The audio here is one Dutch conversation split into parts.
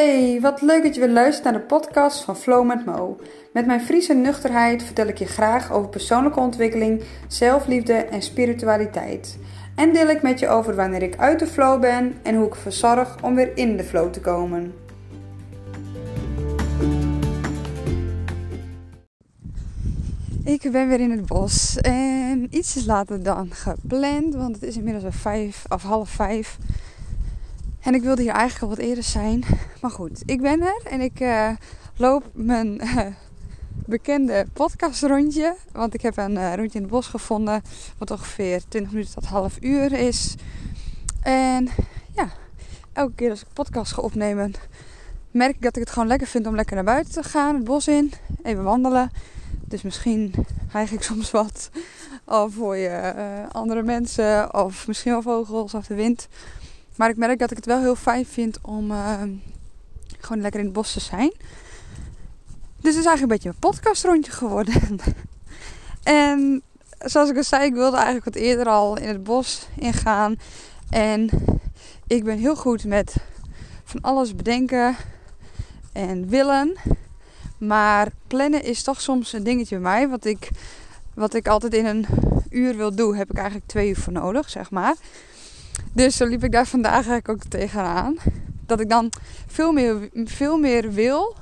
Hey, wat leuk dat je weer luistert naar de podcast van Flow met Mo. Met mijn Friese nuchterheid vertel ik je graag over persoonlijke ontwikkeling, zelfliefde en spiritualiteit. En deel ik met je over wanneer ik uit de flow ben en hoe ik ervoor zorg om weer in de flow te komen. Ik ben weer in het bos en iets later dan gepland, want het is inmiddels al of half vijf. En ik wilde hier eigenlijk al wat eerder zijn. Maar goed, ik ben er en ik uh, loop mijn uh, bekende podcastrondje. Want ik heb een uh, rondje in het bos gevonden. Wat ongeveer 20 minuten tot half uur is. En ja, elke keer als ik podcast ga opnemen, merk ik dat ik het gewoon lekker vind om lekker naar buiten te gaan. Het bos in, even wandelen. Dus misschien hijg ik soms wat. Of voor je andere mensen. Of misschien wel vogels of de wind. Maar ik merk dat ik het wel heel fijn vind om uh, gewoon lekker in het bos te zijn. Dus het is eigenlijk een beetje een podcastrondje geworden. en zoals ik al zei, ik wilde eigenlijk wat eerder al in het bos ingaan. En ik ben heel goed met van alles bedenken en willen. Maar plannen is toch soms een dingetje bij mij. Wat ik, wat ik altijd in een uur wil doen, heb ik eigenlijk twee uur voor nodig, zeg maar. Dus zo liep ik daar vandaag eigenlijk ook tegenaan. Dat ik dan veel meer, veel meer wil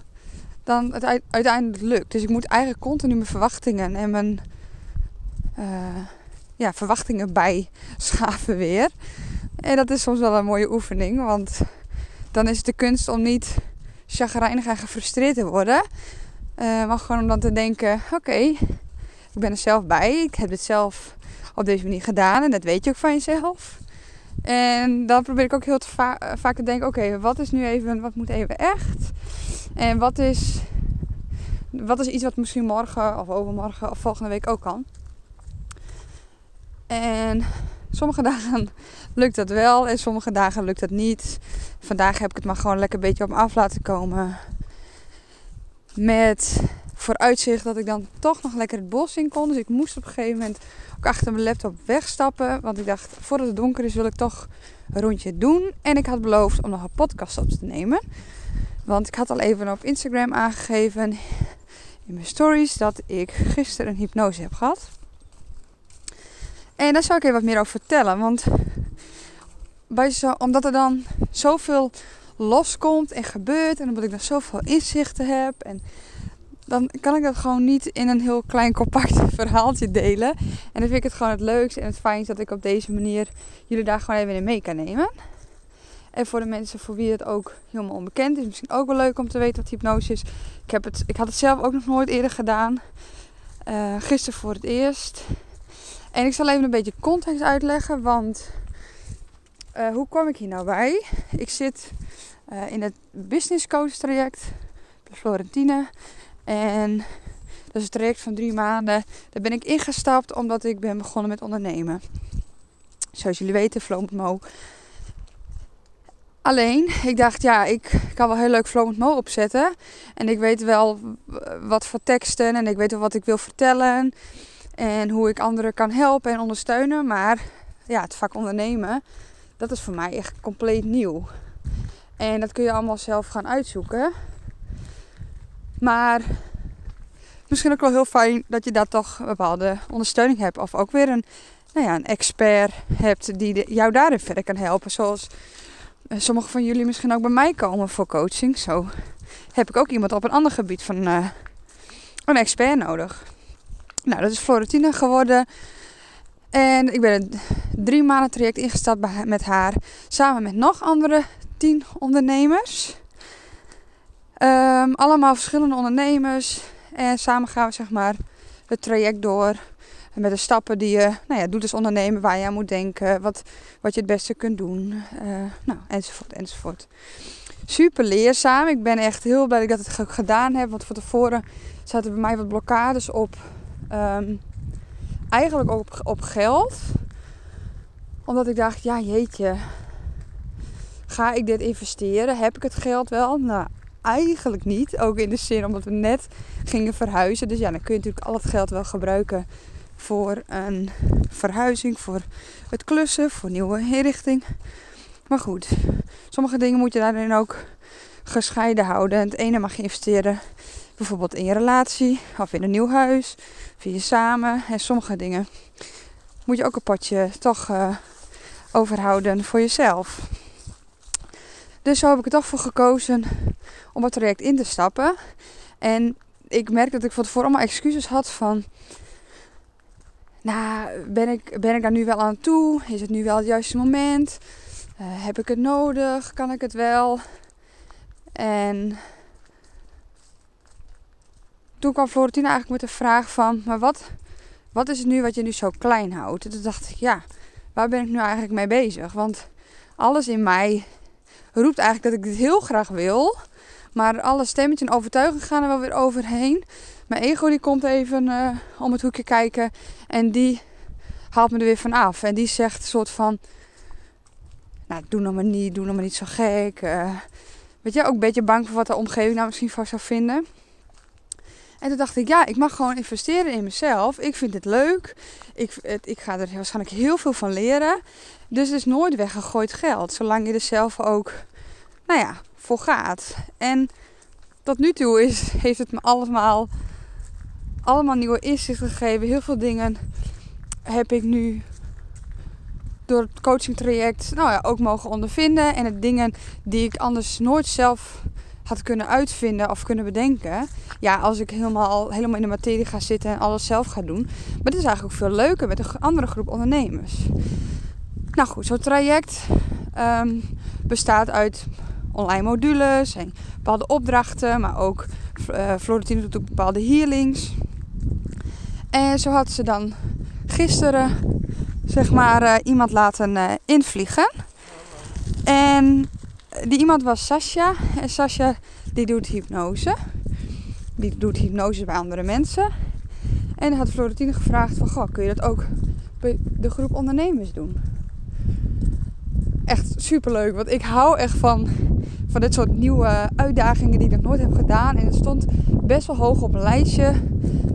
dan het uiteindelijk lukt. Dus ik moet eigenlijk continu mijn verwachtingen en mijn uh, ja, verwachtingen bijschaven weer. En dat is soms wel een mooie oefening. Want dan is het de kunst om niet chagrijnig en gefrustreerd te worden. Uh, maar gewoon om dan te denken: oké, ik ben er zelf bij. Ik heb het zelf op deze manier gedaan. En dat weet je ook van jezelf. En dan probeer ik ook heel eh, vaak te denken: oké, wat is nu even, wat moet even echt? En wat is, wat is iets wat misschien morgen of overmorgen of volgende week ook kan? En sommige dagen lukt dat wel en sommige dagen lukt dat niet. Vandaag heb ik het maar gewoon lekker een beetje op me af laten komen. Met vooruitzicht dat ik dan toch nog lekker het bos in kon. Dus ik moest op een gegeven moment ook achter mijn laptop wegstappen. Want ik dacht, voordat het donker is wil ik toch een rondje doen. En ik had beloofd om nog een podcast op te nemen. Want ik had al even op Instagram aangegeven in mijn stories dat ik gisteren een hypnose heb gehad. En daar zou ik even wat meer over vertellen. Want omdat er dan zoveel loskomt en gebeurt. En omdat ik dan zoveel inzichten heb. En dan kan ik dat gewoon niet in een heel klein compact verhaaltje delen. En dan vind ik het gewoon het leukste en het fijnst dat ik op deze manier jullie daar gewoon even in mee kan nemen. En voor de mensen voor wie het ook helemaal onbekend is, misschien ook wel leuk om te weten wat hypnose is. Ik, heb het, ik had het zelf ook nog nooit eerder gedaan. Uh, gisteren voor het eerst. En ik zal even een beetje context uitleggen, want uh, hoe kom ik hier nou bij? Ik zit uh, in het business coach traject bij Florentine. En dat is een traject van drie maanden. Daar ben ik ingestapt omdat ik ben begonnen met ondernemen. Zoals jullie weten, Flow Mo. Alleen, ik dacht, ja, ik kan wel heel leuk Flow Mo opzetten. En ik weet wel wat voor teksten en ik weet wel wat ik wil vertellen. En hoe ik anderen kan helpen en ondersteunen. Maar ja, het vak ondernemen, dat is voor mij echt compleet nieuw. En dat kun je allemaal zelf gaan uitzoeken. Maar misschien ook wel heel fijn dat je daar toch een bepaalde ondersteuning hebt. Of ook weer een, nou ja, een expert hebt die jou daarin verder kan helpen. Zoals uh, sommigen van jullie misschien ook bij mij komen voor coaching. Zo heb ik ook iemand op een ander gebied van uh, een expert nodig. Nou, dat is Florentine geworden. En ik ben een drie maanden traject ingestapt met haar. Samen met nog andere tien ondernemers. Um, allemaal verschillende ondernemers. En samen gaan we zeg maar het traject door. Met de stappen die je nou ja, doet als ondernemer. Waar je aan moet denken. Wat, wat je het beste kunt doen. Uh, nou, enzovoort, enzovoort. Super leerzaam. Ik ben echt heel blij dat ik dat gedaan heb. Want van tevoren zaten bij mij wat blokkades op. Um, eigenlijk ook op, op geld. Omdat ik dacht, ja jeetje. Ga ik dit investeren? Heb ik het geld wel? Nou, eigenlijk niet. Ook in de zin omdat we net gingen verhuizen. Dus ja, dan kun je natuurlijk al het geld wel gebruiken voor een verhuizing, voor het klussen, voor nieuwe inrichting. Maar goed, sommige dingen moet je daarin ook gescheiden houden. En het ene mag je investeren bijvoorbeeld in je relatie of in een nieuw huis, via samen. En sommige dingen moet je ook een potje toch uh, overhouden voor jezelf. Dus zo heb ik er toch voor gekozen om het traject in te stappen. En ik merk dat ik van tevoren allemaal excuses had van... Nou, ben ik, ben ik daar nu wel aan toe? Is het nu wel het juiste moment? Uh, heb ik het nodig? Kan ik het wel? En toen kwam Florentine eigenlijk met de vraag van... Maar wat, wat is het nu wat je nu zo klein houdt? En toen dacht ik, ja, waar ben ik nu eigenlijk mee bezig? Want alles in mij roept eigenlijk dat ik dit heel graag wil. Maar alle stemmetjes en overtuigingen gaan er wel weer overheen. Mijn ego die komt even uh, om het hoekje kijken. En die haalt me er weer van af. En die zegt een soort van... Nou, doe nog maar niet, doe nog maar niet zo gek. Uh, weet je, ook een beetje bang voor wat de omgeving nou misschien van zou vinden. En toen dacht ik, ja, ik mag gewoon investeren in mezelf. Ik vind het leuk. Ik, het, ik ga er waarschijnlijk heel veel van leren. Dus het is nooit weggegooid geld. Zolang je er zelf ook, nou ja, voor gaat. En tot nu toe is, heeft het me allemaal, allemaal nieuwe inzichten gegeven. Heel veel dingen heb ik nu door het coaching traject nou ja, ook mogen ondervinden. En het dingen die ik anders nooit zelf had kunnen uitvinden of kunnen bedenken. Ja, als ik helemaal, helemaal in de materie ga zitten en alles zelf ga doen. Maar dit is eigenlijk ook veel leuker met een andere groep ondernemers. Nou goed, zo'n traject ehm, bestaat uit online modules en bepaalde opdrachten, maar ook uh, Florentine doet ook bepaalde healings. En zo had ze dan gisteren zeg maar uh, iemand laten uh, invliegen. En die iemand was Sasha. En Sasha die doet hypnose. Die doet hypnose bij andere mensen. En had Florentine gevraagd van, goh, kun je dat ook bij de groep ondernemers doen? Echt super leuk, want ik hou echt van, van dit soort nieuwe uitdagingen die ik nog nooit heb gedaan. En het stond best wel hoog op een lijstje.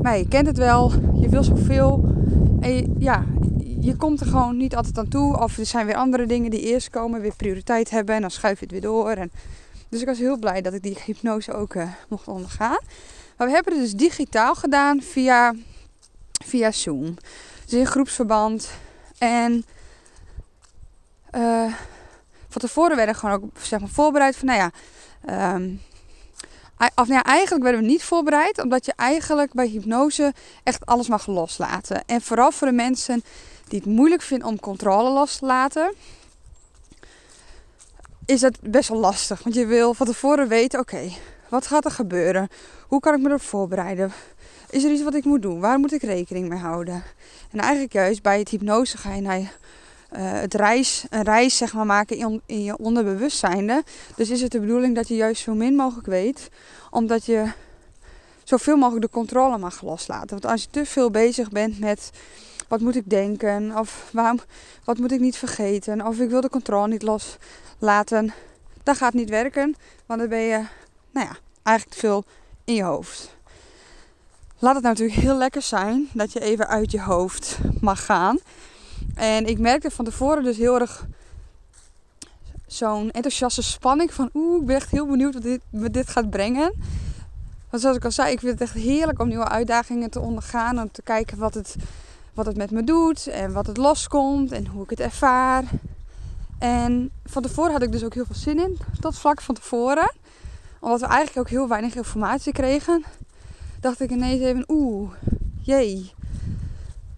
Maar je kent het wel, je wil zoveel. En ja, je komt er gewoon niet altijd aan toe. Of er zijn weer andere dingen die eerst komen, weer prioriteit hebben. En dan schuif je het weer door. En dus ik was heel blij dat ik die hypnose ook uh, mocht ondergaan. Maar we hebben het dus digitaal gedaan via, via Zoom. Dus in groepsverband. En uh, van tevoren werden we gewoon ook zeg maar, voorbereid van, nou ja, um, of, nou eigenlijk werden we niet voorbereid, omdat je eigenlijk bij hypnose echt alles mag loslaten. En vooral voor de mensen die het moeilijk vinden om controle los te laten, is het best wel lastig. Want je wil van tevoren weten: oké, wat gaat er gebeuren? Hoe kan ik me erop voorbereiden? Is er iets wat ik moet doen? Waar moet ik rekening mee houden? En eigenlijk juist bij het hypnose ga je naar het reis, een reis zeg maar, maken in, in je onderbewustzijnde. Dus is het de bedoeling dat je juist zo min mogelijk weet, omdat je zoveel mogelijk de controle mag loslaten. Want als je te veel bezig bent met wat moet ik denken, of waarom, wat moet ik niet vergeten, of ik wil de controle niet loslaten, dat gaat niet werken, want dan ben je, nou ja, eigenlijk te veel in je hoofd. Laat het nou natuurlijk heel lekker zijn dat je even uit je hoofd mag gaan. En ik merkte van tevoren dus heel erg zo'n enthousiaste spanning van oeh, ik ben echt heel benieuwd wat dit, me dit gaat brengen. Want zoals ik al zei, ik vind het echt heerlijk om nieuwe uitdagingen te ondergaan. Om te kijken wat het, wat het met me doet en wat het loskomt en hoe ik het ervaar. En van tevoren had ik dus ook heel veel zin in, tot vlak van tevoren. Omdat we eigenlijk ook heel weinig informatie kregen. Dacht ik ineens even, oeh, jee,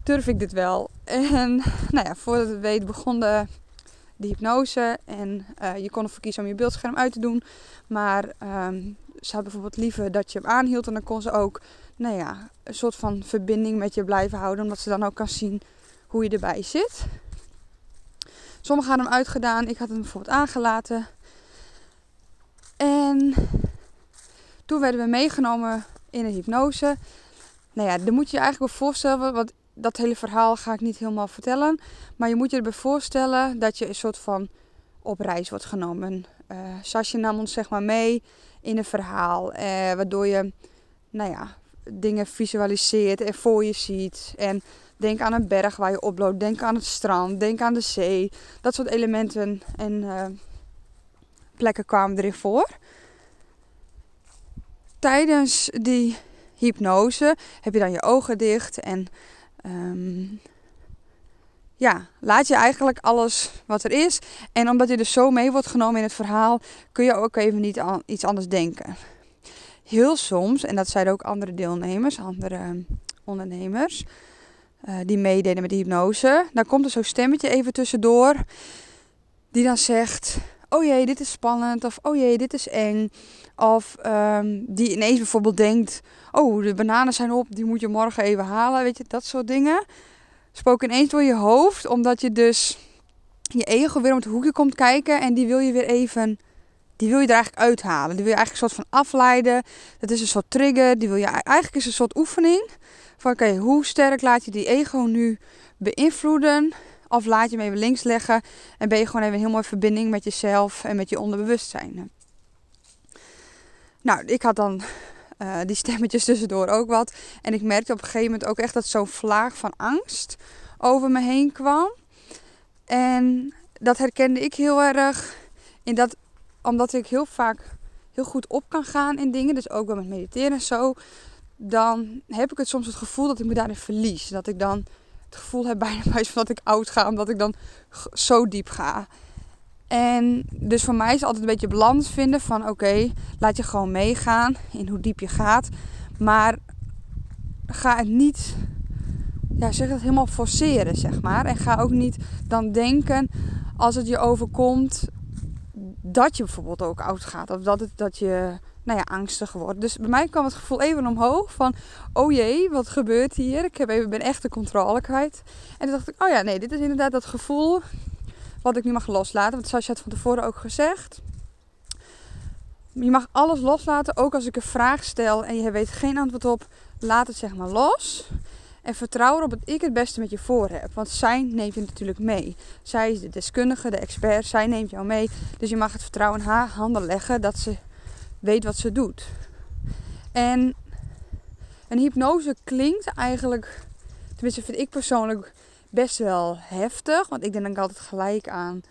durf ik dit wel? En nou ja, voordat het weet begon de hypnose. En uh, je kon ervoor kiezen om je beeldscherm uit te doen. Maar um, ze had bijvoorbeeld liever dat je hem aanhield. En dan kon ze ook nou ja, een soort van verbinding met je blijven houden. Omdat ze dan ook kan zien hoe je erbij zit. Sommigen hadden hem uitgedaan. Ik had hem bijvoorbeeld aangelaten. En toen werden we meegenomen in een hypnose. Nou ja, dan moet je je eigenlijk wel voorstellen. Wat dat hele verhaal ga ik niet helemaal vertellen. Maar je moet je erbij voorstellen dat je een soort van op reis wordt genomen. Uh, Sasje nam ons zeg maar mee in een verhaal. Uh, waardoor je, nou ja, dingen visualiseert en voor je ziet. En denk aan een berg waar je oploopt. Denk aan het strand. Denk aan de zee. Dat soort elementen en uh, plekken kwamen erin voor. tijdens die hypnose heb je dan je ogen dicht en ehm, ja, laat je eigenlijk alles wat er is. En omdat je dus zo mee wordt genomen in het verhaal, kun je ook even niet iets anders denken. Heel soms, en dat zeiden ook andere deelnemers, andere ehm, ondernemers, uh, die meededen met die hypnose, dan komt er zo'n stemmetje even tussendoor, die dan zegt: Oh jee, dit is spannend, of oh jee, dit is eng. Of um, die ineens bijvoorbeeld denkt: Oh, de bananen zijn op, die moet je morgen even halen. Weet je, dat soort dingen spook ineens door je hoofd, omdat je dus je ego weer om het hoekje komt kijken en die wil je weer even, die wil je er eigenlijk uithalen. Die wil je eigenlijk een soort van afleiden. Dat is een soort trigger, die wil je eigenlijk is een soort oefening van oké, hoe sterk laat je die ego nu beïnvloeden? Of laat je hem even links leggen en ben je gewoon even een heel mooie verbinding met jezelf en met je onderbewustzijn. Nou, ik had dan uh, die stemmetjes tussendoor ook wat. En ik merkte op een gegeven moment ook echt dat zo'n vlaag van angst over me heen kwam. En dat herkende ik heel erg. In dat, omdat ik heel vaak heel goed op kan gaan in dingen. Dus ook bij met mediteren en zo. Dan heb ik het soms het gevoel dat ik me daarin verlies. Dat ik dan het gevoel heb bijna dat ik oud ga. Omdat ik dan zo diep ga. En dus voor mij is altijd een beetje balans vinden van oké, laat je gewoon meegaan in hoe diep je gaat. Maar ga het niet, ja, zeg het helemaal forceren, zeg maar. En ga ook niet dan denken als het je overkomt dat je bijvoorbeeld ook oud gaat. Of dat, het, dat je nou ja, angstig wordt. Dus bij mij kwam het gevoel even omhoog van... Oh jee, wat gebeurt hier? Ik heb even, ben echt de controle kwijt. En toen dacht ik, oh ja, nee, dit is inderdaad dat gevoel wat ik nu mag loslaten. Want zoals je had van tevoren ook gezegd. Je mag alles loslaten, ook als ik een vraag stel en je weet geen antwoord op. Laat het zeg maar los. En vertrouw erop dat ik het beste met je voor heb. Want zij neemt je natuurlijk mee. Zij is de deskundige, de expert. Zij neemt jou mee. Dus je mag het vertrouwen in haar handen leggen dat ze weet wat ze doet. En een hypnose klinkt eigenlijk, tenminste vind ik persoonlijk best wel heftig. Want ik denk dan altijd gelijk aan,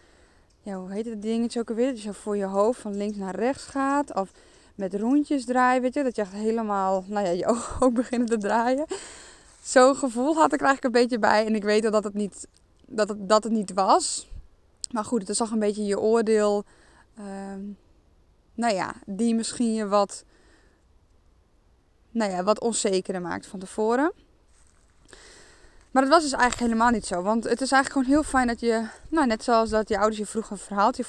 ja, hoe heet het dingetje ook alweer? Dat je voor je hoofd van links naar rechts gaat. Of met rondjes draaien, weet je. Dat je echt helemaal, nou ja, je ogen ook beginnen te draaien. Zo'n gevoel had ik er eigenlijk een beetje bij. En ik weet al dat het niet, dat het, dat het niet was. Maar goed, het is toch een beetje je oordeel. Uh, nou ja, die misschien je wat, nou ja, wat onzekerder maakt van tevoren. Maar dat was dus eigenlijk helemaal niet zo. Want het is eigenlijk gewoon heel fijn dat je, nou, net zoals dat je ouders je vroeger een verhaaltje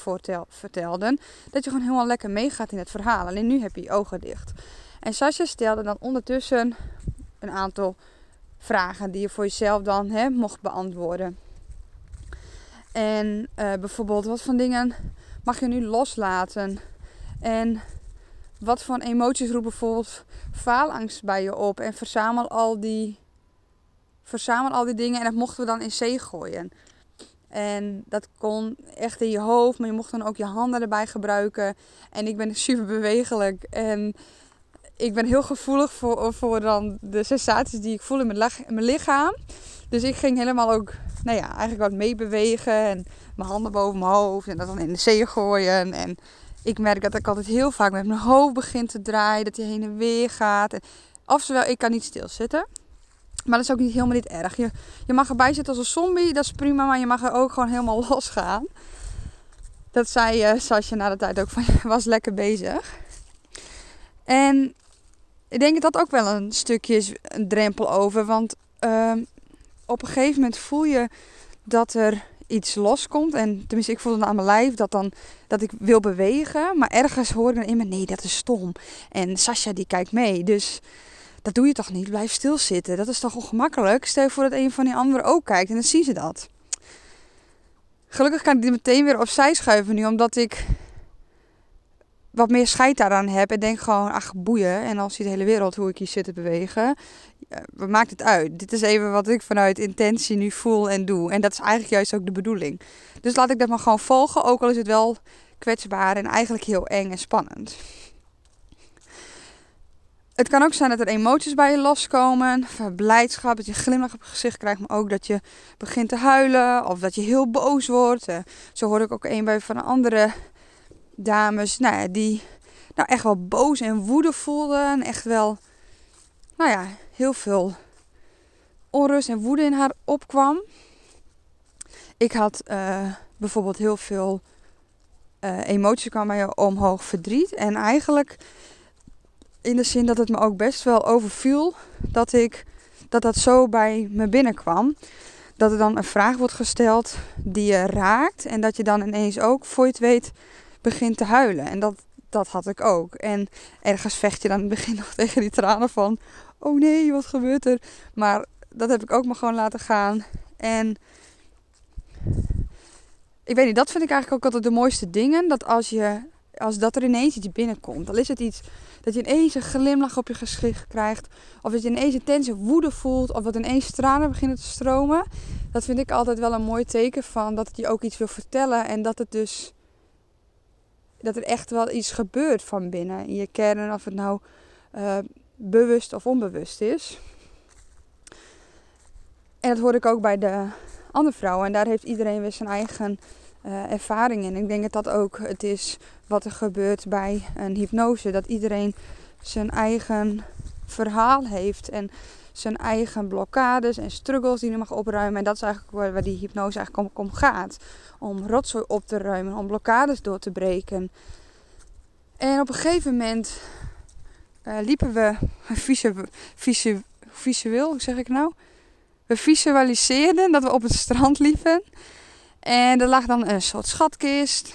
vertelden, dat je gewoon helemaal lekker meegaat in het verhaal. Alleen nu heb je je ogen dicht. En Sascha stelde dan ondertussen een aantal vragen die je voor jezelf dan hè, mocht beantwoorden. En uh, bijvoorbeeld, wat voor dingen mag je nu loslaten? En wat voor emoties roepen bijvoorbeeld faalangst bij je op? En verzamel al die verzamel al die dingen en dat mochten we dan in zee gooien. En dat kon echt in je hoofd, maar je mocht dan ook je handen erbij gebruiken. En ik ben super bewegelijk en ik ben heel gevoelig voor, voor dan de sensaties die ik voel in mijn, in mijn lichaam. Dus ik ging helemaal ook, nou ja, eigenlijk wat meebewegen en mijn handen boven mijn hoofd en dat dan in de zee gooien. En ik merk dat ik altijd heel vaak met mijn hoofd begin te draaien, dat hij heen en weer gaat. En, oftewel, ik kan niet stilzitten. Maar dat is ook niet helemaal niet erg. Je, je mag erbij zitten als een zombie, dat is prima, maar je mag er ook gewoon helemaal los gaan. Dat zei uh, Sascha na de tijd ook van, was lekker bezig. En ik denk dat dat ook wel een stukje is, een drempel over. Want uh, op een gegeven moment voel je dat er iets loskomt. En tenminste, ik voel het aan mijn lijf dat, dan, dat ik wil bewegen. Maar ergens hoor ik dan in me, nee, dat is stom. En Sascha die kijkt mee. Dus dat doe je toch niet? Blijf stilzitten. Dat is toch ongemakkelijk? Stel je voor dat een van die anderen ook kijkt en dan zien ze dat. Gelukkig kan ik dit meteen weer opzij schuiven nu, omdat ik wat meer scheid daaraan heb. En denk gewoon, ach boeien. En dan ziet de hele wereld hoe ik hier zit te bewegen. wat maakt het uit? Dit is even wat ik vanuit intentie nu voel en doe. En dat is eigenlijk juist ook de bedoeling. Dus laat ik dat maar gewoon volgen. Ook al is het wel kwetsbaar en eigenlijk heel eng en spannend. Het kan ook zijn dat er emoties bij je loskomen. Blijdschap, dat je glimlach op je gezicht krijgt. Maar ook dat je begint te huilen. Of dat je heel boos wordt. Eh, zo hoor ik ook een bij van een andere dames. Nou ja, die nou, echt wel boos en woede voelde. En echt wel, nou ja, heel veel onrust en woede in haar opkwam. Ik had uh, bijvoorbeeld heel veel uh, emoties kwam bij omhoog, verdriet. En eigenlijk in de zin dat het me ook best wel overviel dat ik dat dat zo bij me binnenkwam. Dat er dan een vraag wordt gesteld die je raakt en dat je dan ineens ook voor je het weet begint te huilen. En dat, dat had ik ook. En ergens vecht je dan in het begin nog tegen die tranen van: oh nee, wat gebeurt er? Maar dat heb ik ook maar gewoon laten gaan. En ik weet niet, dat vind ik eigenlijk ook altijd de mooiste dingen. Dat als, je, als dat er ineens iets binnenkomt, dan is het iets dat je ineens een glimlach op je gezicht krijgt. Of dat je ineens intense woede voelt. Of dat ineens tranen beginnen te stromen. Dat vind ik altijd wel een mooi teken van dat het je ook iets wil vertellen. En dat het dus. Dat er echt wel iets gebeurt van binnen in je kern. Of het nou uh, bewust of onbewust is. En dat hoor ik ook bij de andere vrouwen. En daar heeft iedereen weer zijn eigen uh, ervaring in. Ik denk dat dat ook het is wat er gebeurt bij een hypnose. Dat iedereen zijn eigen verhaal heeft en zijn eigen blokkades en struggles die hij mag opruimen. En dat is eigenlijk waar, die hypnose eigenlijk om, gaat. Om rotzooi op te ruimen, om blokkades door te breken. En op een gegeven moment uh, liepen we visu, visu, visueel, hoe zeg ik nou? We visualiseerden dat we op het strand liepen. En er lag dan een soort schatkist.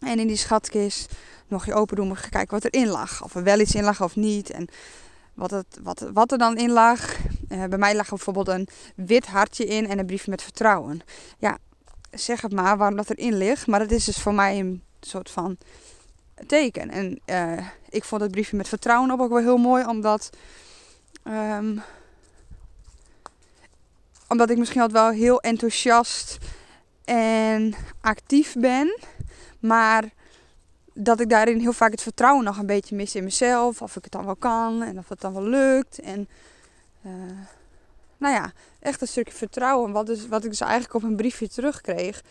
En in die schatkist nog je open doen, kijken wat erin lag. Of er wel iets in lag of niet. En wat, het, wat, wat er dan in lag. Uh, bij mij lag bijvoorbeeld een wit hartje in en een briefje met vertrouwen. Ja, zeg het maar waarom dat erin ligt. Maar dat is dus voor mij een soort van teken. En uh, ik vond het briefje met vertrouwen ook wel heel mooi, omdat. Um, omdat ik misschien altijd wel heel enthousiast en actief ben. Maar dat ik daarin heel vaak het vertrouwen nog een beetje mis in mezelf. Of ik het dan wel kan en of het dan wel lukt. En uh, nou ja, echt een stukje vertrouwen. Wat, dus, wat ik dus eigenlijk op een briefje terugkreeg.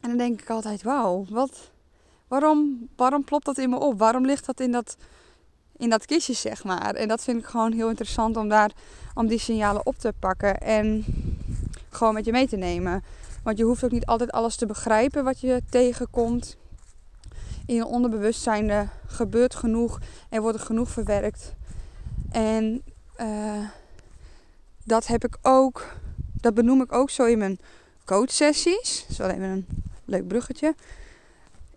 En dan denk ik altijd, wauw, wat, waarom, waarom plopt dat in me op? Waarom ligt dat in dat, in dat kistje, zeg maar? En dat vind ik gewoon heel interessant om, daar, om die signalen op te pakken. En gewoon met je mee te nemen. Want je hoeft ook niet altijd alles te begrijpen wat je tegenkomt. In je onderbewustzijn gebeurt genoeg en wordt er genoeg verwerkt. En uh, dat heb ik ook, dat benoem ik ook zo in mijn coachsessies. Dat is wel even een leuk bruggetje.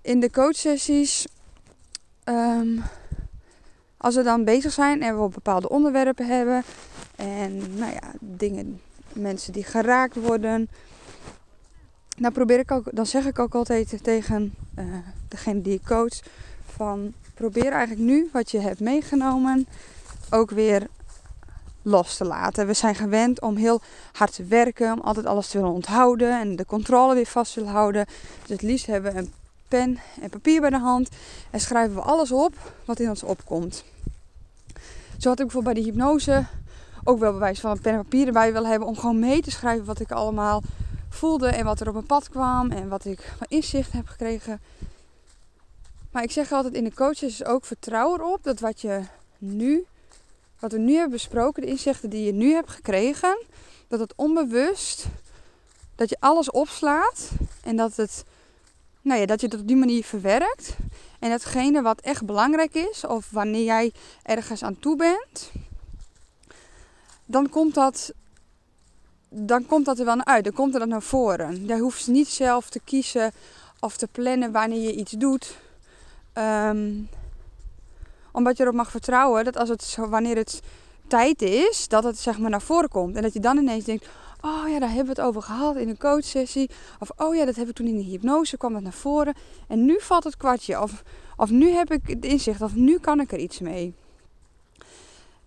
In de coachsessies, um, als we dan bezig zijn en we bepaalde onderwerpen hebben en nou ja, dingen, mensen die geraakt worden, nou probeer ik ook, dan zeg ik ook altijd tegen uh, degene die ik coach: van probeer eigenlijk nu wat je hebt meegenomen ook weer los te laten. We zijn gewend om heel hard te werken, om altijd alles te willen onthouden en de controle weer vast te willen houden. Dus het liefst hebben we een pen en papier bij de hand en schrijven we alles op wat in ons opkomt. Zo had ik bijvoorbeeld bij de hypnose ook wel bewijs van een pen en papier erbij willen hebben om gewoon mee te schrijven wat ik allemaal voelde en wat er op mijn pad kwam en wat ik van inzicht heb gekregen. Maar ik zeg altijd in de coaches is ook vertrouw erop dat wat je nu, wat we nu hebben besproken, de inzichten die je nu hebt gekregen, dat het onbewust, dat je alles opslaat en dat het, nou ja, dat je het op die manier verwerkt. En datgene wat echt belangrijk is, of wanneer jij ergens aan toe bent, dan komt dat dan komt dat er wel naar uit. Dan komt er dan naar voren. Je hoeft niet zelf te kiezen of te plannen wanneer je iets doet. Um, omdat je erop mag vertrouwen dat als het, wanneer het tijd is, dat het zeg maar naar voren komt. En dat je dan ineens denkt, oh ja, daar hebben we het over gehad in een coachsessie. Of oh ja, dat hebben we toen in de hypnose, kwam dat naar voren. En nu valt het kwartje. Of, of nu heb ik het inzicht, of nu kan ik er iets mee.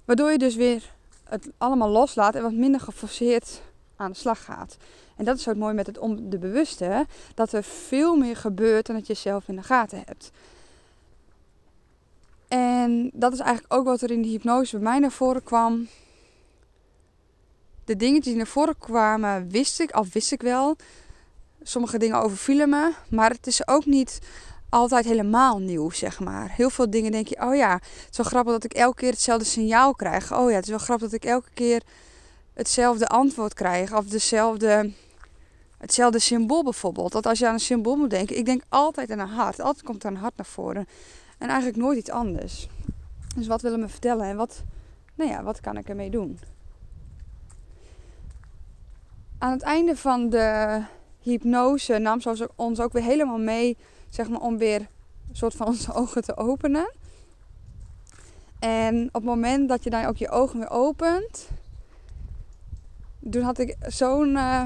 Waardoor je dus weer het allemaal loslaat en wat minder geforceerd aan de slag gaat. En dat is zo mooi met het om de bewuste, dat er veel meer gebeurt dan dat je zelf in de gaten hebt. En dat is eigenlijk ook wat er in de hypnose bij mij naar voren kwam. De dingen die naar voren kwamen, wist ik, al wist ik wel. Sommige dingen overvielen me, maar het is ook niet altijd helemaal nieuw, zeg maar. Heel veel dingen denk je, oh ja, het is wel grappig dat ik elke keer hetzelfde signaal krijg. Oh ja, het is wel grappig dat ik elke keer hetzelfde antwoord krijg. Of dezelfde, hetzelfde symbool bijvoorbeeld. Dat als je aan een symbool moet denken, ik denk altijd aan een hart. Altijd komt er een hart naar voren. En eigenlijk nooit iets anders. Dus wat willen me vertellen en wat, nou ja, wat kan ik ermee doen? Aan het einde van de hypnose nam ze ons ook weer helemaal mee, zeg maar, om weer een soort van onze ogen te openen. En op het moment dat je dan ook je ogen weer opent, toen had ik zo'n uh,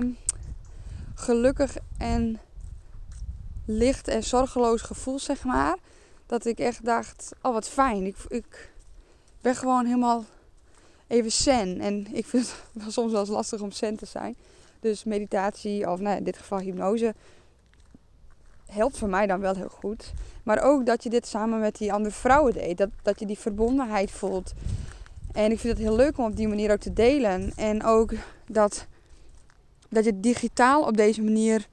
gelukkig en licht en zorgeloos gevoel, zeg maar. Dat ik echt dacht, oh wat fijn. Ik, ik ben gewoon helemaal even zen. En ik vind het soms wel eens lastig om zen te zijn. Dus meditatie, of nou, in dit geval hypnose, helpt voor mij dan wel heel goed. Maar ook dat je dit samen met die andere vrouwen deed. Dat, dat je die verbondenheid voelt. En ik vind het heel leuk om op die manier ook te delen. En ook dat, dat je digitaal op deze manier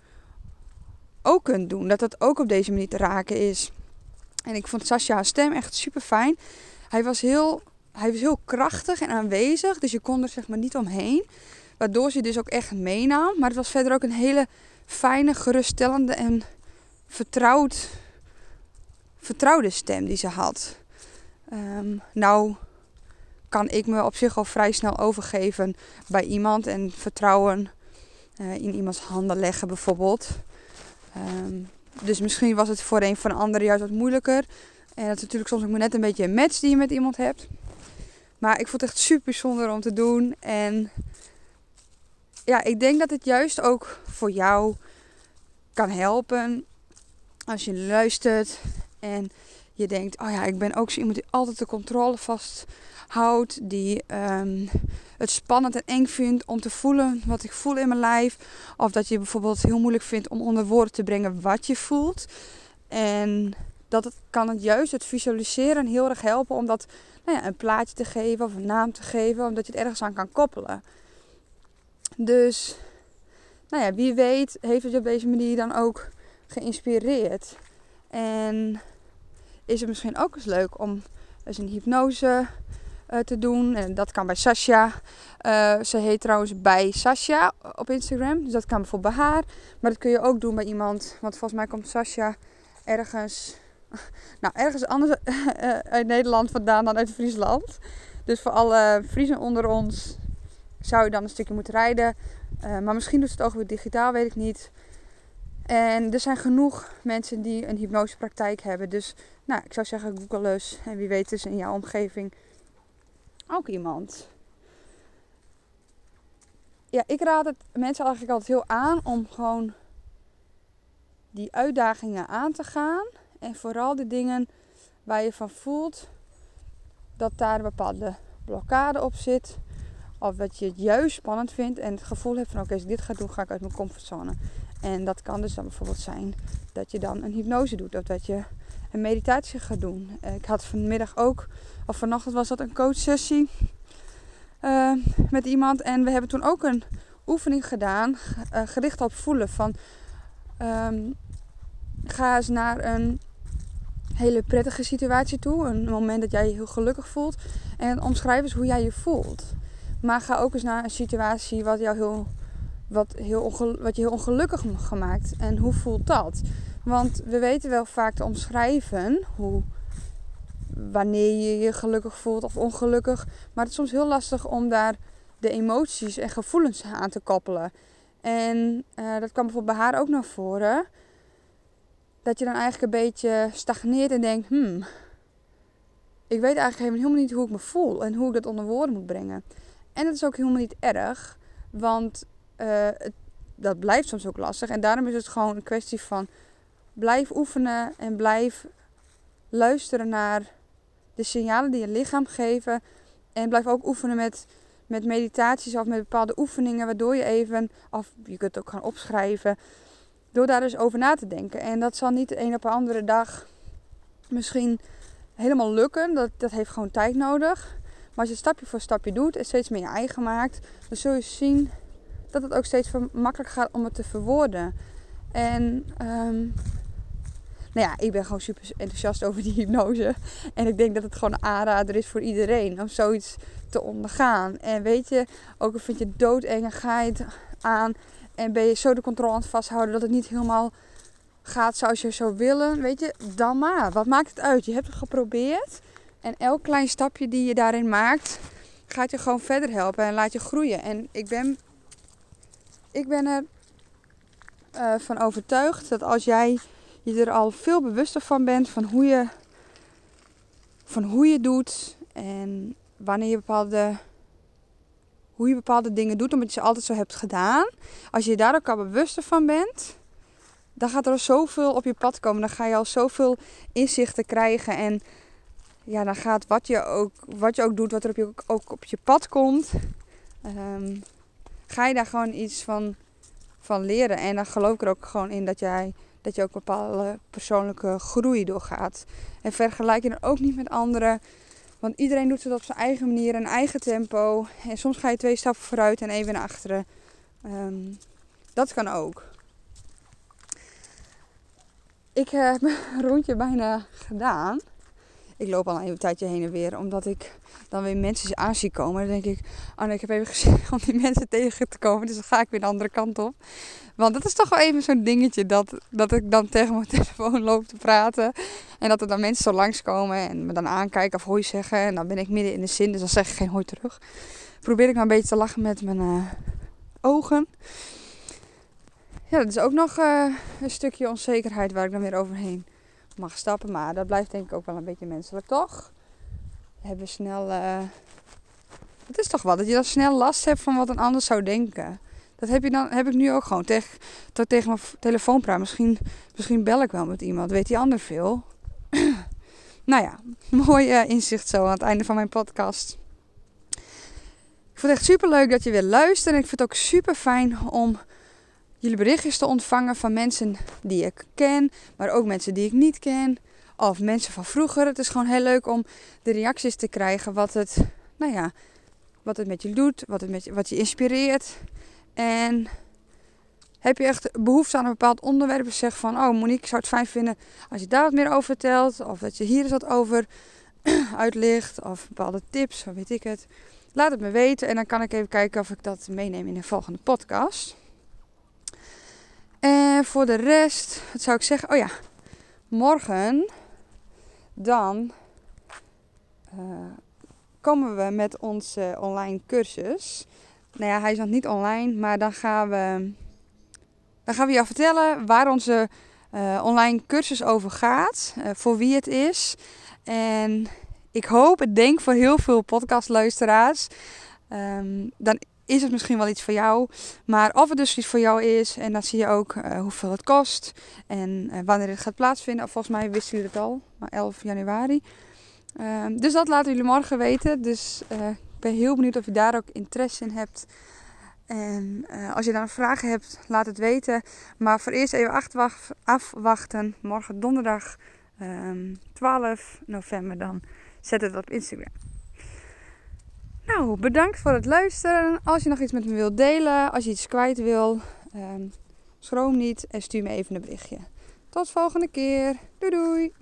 ook kunt doen. Dat dat ook op deze manier te raken is. En ik vond Sascha's stem echt super fijn. Hij was heel, hij was heel krachtig en aanwezig. Dus je kon er zeg maar niet omheen. Waardoor ze dus ook echt meenam. Maar het was verder ook een hele fijne, geruststellende en vertrouwd, vertrouwde stem die ze had. Um, nou kan ik me op zich al vrij snel overgeven bij iemand en vertrouwen uh, in iemands handen leggen bijvoorbeeld. Um, dus misschien was het voor een van de anderen juist wat moeilijker. En dat is natuurlijk soms ook net een beetje een match die je met iemand hebt. Maar ik vond het echt super bijzonder om te doen. En ja, ik denk dat het juist ook voor jou kan helpen als je luistert en je denkt: oh ja, ik ben ook zo iemand die altijd de controle vasthoudt, die um, het spannend en eng vindt om te voelen wat ik voel in mijn lijf, of dat je bijvoorbeeld heel moeilijk vindt om onder woorden te brengen wat je voelt. En dat het, kan het juist het visualiseren heel erg helpen om dat nou ja, een plaatje te geven of een naam te geven, omdat je het ergens aan kan koppelen. Dus, nou ja, wie weet heeft het je op deze manier dan ook geïnspireerd. En is het misschien ook eens leuk om eens een hypnose te doen. En dat kan bij Sasha. Uh, ze heet trouwens bij Sasha op Instagram. Dus dat kan bijvoorbeeld bij haar. Maar dat kun je ook doen bij iemand. Want volgens mij komt Sasha ergens. Nou, ergens anders uh, uit Nederland vandaan dan uit Friesland. Dus voor alle Friesen onder ons zou je dan een stukje moeten rijden. Maar misschien doet het ook weer digitaal, weet ik niet. En er zijn genoeg mensen die een hypnosepraktijk hebben. Dus nou, ik zou zeggen, google eens. En wie weet is in jouw omgeving ook iemand. Ja, ik raad het mensen eigenlijk altijd heel aan om gewoon die uitdagingen aan te gaan. En vooral de dingen waar je van voelt dat daar een bepaalde blokkade op zit. Of dat je het juist spannend vindt en het gevoel hebt van oké, als ik dit ga doen, ga ik uit mijn comfortzone. En dat kan dus dan bijvoorbeeld zijn dat je dan een hypnose doet of dat je een meditatie gaat doen. Eh, ik had vanmiddag ook, of vanochtend was dat een coachsessie uh, met iemand. En we hebben toen ook een oefening gedaan, uh, gericht op voelen. Van um, ga eens naar een hele prettige situatie toe. Een moment dat jij je heel gelukkig voelt. En omschrijf eens hoe jij je voelt. Maar ga ook eens naar een situatie wat, jou heel, wat, heel wat je heel ongelukkig gemaakt. En hoe voelt dat? Want we weten wel vaak te omschrijven hoe, wanneer je je gelukkig voelt of ongelukkig. Maar het is soms heel lastig om daar de emoties en gevoelens aan te koppelen. En uh, dat kwam bijvoorbeeld bij haar ook naar voren. Dat je dan eigenlijk een beetje stagneert en denkt: hmm, ik weet eigenlijk helemaal niet hoe ik me voel en hoe ik dat onder woorden moet brengen. En dat is ook helemaal niet erg, want het, dat blijft soms ook lastig. En daarom is het gewoon een kwestie van blijf oefenen en blijf luisteren naar de signalen die je lichaam geven. En blijf ook oefenen met, met meditaties of met bepaalde oefeningen, waardoor je even, of je kunt het ook gaan opschrijven, door daar dus over na te denken. En dat zal niet de een op de andere dag misschien helemaal lukken. Dat, dat heeft gewoon tijd nodig. Maar als je stapje voor stapje doet en steeds meer je eigen maakt, dan zul je zien dat het ook steeds makkelijker gaat om het te verwoorden. En um, nou ja, ik ben gewoon super enthousiast over die hypnose. En ik denk dat het gewoon een aanrader is voor iedereen om zoiets te ondergaan. En weet je, ook al vind je doodeng en ga je het aan en ben je zo de controle aan het vasthouden dat het niet helemaal gaat zoals je zou willen, weet je, dan maar. Wat maakt het uit? Je hebt het geprobeerd. En elk klein stapje die je daarin maakt, gaat je gewoon verder helpen en laat je groeien. En ik ben, ik ben er uh, van overtuigd dat als jij je er al veel bewuster van bent van hoe je, van hoe je doet en wanneer je bepaalde, hoe je bepaalde dingen doet, omdat je ze altijd zo hebt gedaan. Als je daar ook al bewuster van bent, dan gaat er zoveel op je pad komen. Dan ga je al zoveel inzichten krijgen. En ja, dan gaat wat je ook, wat je ook doet, wat er op je, ook op je pad komt, ehm, ga je daar gewoon iets van, van leren. En dan geloof ik er ook gewoon in dat jij dat je ook bepaalde persoonlijke groei doorgaat. En vergelijk je dan ook niet met anderen. Want iedereen doet het op zijn eigen manier, een eigen tempo. En soms ga je twee stappen vooruit en even naar achteren. Ehm, dat kan ook. Ik heb een rondje bijna gedaan. Ik loop al een tijdje heen en weer, omdat ik dan weer mensen aan zie komen. Dan denk ik, oh nee, ik heb even gezien om die mensen tegen te komen. Dus dan ga ik weer de andere kant op. Want dat is toch wel even zo'n dingetje dat, dat ik dan tegen mijn telefoon loop te praten. En dat er dan mensen zo langskomen en me dan aankijken of hoi zeggen. En dan ben ik midden in de zin, dus dan zeg ik geen hoi terug. Probeer ik maar een beetje te lachen met mijn uh, ogen. Ja, dat is ook nog uh, een stukje onzekerheid waar ik dan weer overheen mag stappen. Maar dat blijft denk ik ook wel een beetje menselijk, toch? We hebben snel... Uh... Het is toch wat, dat je dan snel last hebt van wat een ander zou denken. Dat heb, je dan, heb ik nu ook gewoon tegen, tegen mijn telefoon. Misschien, misschien bel ik wel met iemand. Weet die ander veel? nou ja, mooi uh, inzicht zo aan het einde van mijn podcast. Ik vond het echt super leuk dat je weer luistert. En ik vind het ook super fijn om jullie berichtjes te ontvangen van mensen die ik ken, maar ook mensen die ik niet ken. Of mensen van vroeger. Het is gewoon heel leuk om de reacties te krijgen. Wat het, nou ja, wat het met je doet, wat, het met je, wat je inspireert. En heb je echt behoefte aan een bepaald onderwerp? Dus zeg van, oh Monique, zou het fijn vinden als je daar wat meer over vertelt. Of dat je hier eens wat over uitlicht. Of bepaalde tips, of weet ik het. Laat het me weten en dan kan ik even kijken of ik dat meeneem in de volgende podcast. En voor de rest, wat zou ik zeggen? Oh ja, morgen dan uh, komen we met onze online cursus nou ja, hij is nog niet online, maar dan gaan we, dan gaan we jou vertellen waar onze uh, online cursus over gaat, uh, voor wie het is. En ik hoop, ik denk voor heel veel podcastluisteraars, um, dan is het misschien wel iets voor jou. Maar of het dus iets voor jou is, en dan zie je ook uh, hoeveel het kost en wanneer het gaat plaatsvinden. Of volgens mij wisten jullie het al, maar 11 januari. Um, dus dat laten jullie morgen weten. Dus ben heel benieuwd of je daar ook interesse in hebt. En als je dan vragen hebt, laat het weten. Maar voor eerst even afwachten. Morgen donderdag um, ehm, 12 november dan zet het op Instagram. Nou, bedankt voor het luisteren. Als je nog iets met me wilt delen, als je iets kwijt wil, um, schroom niet en stuur me even een berichtje. Tot volgende keer. Doei doei!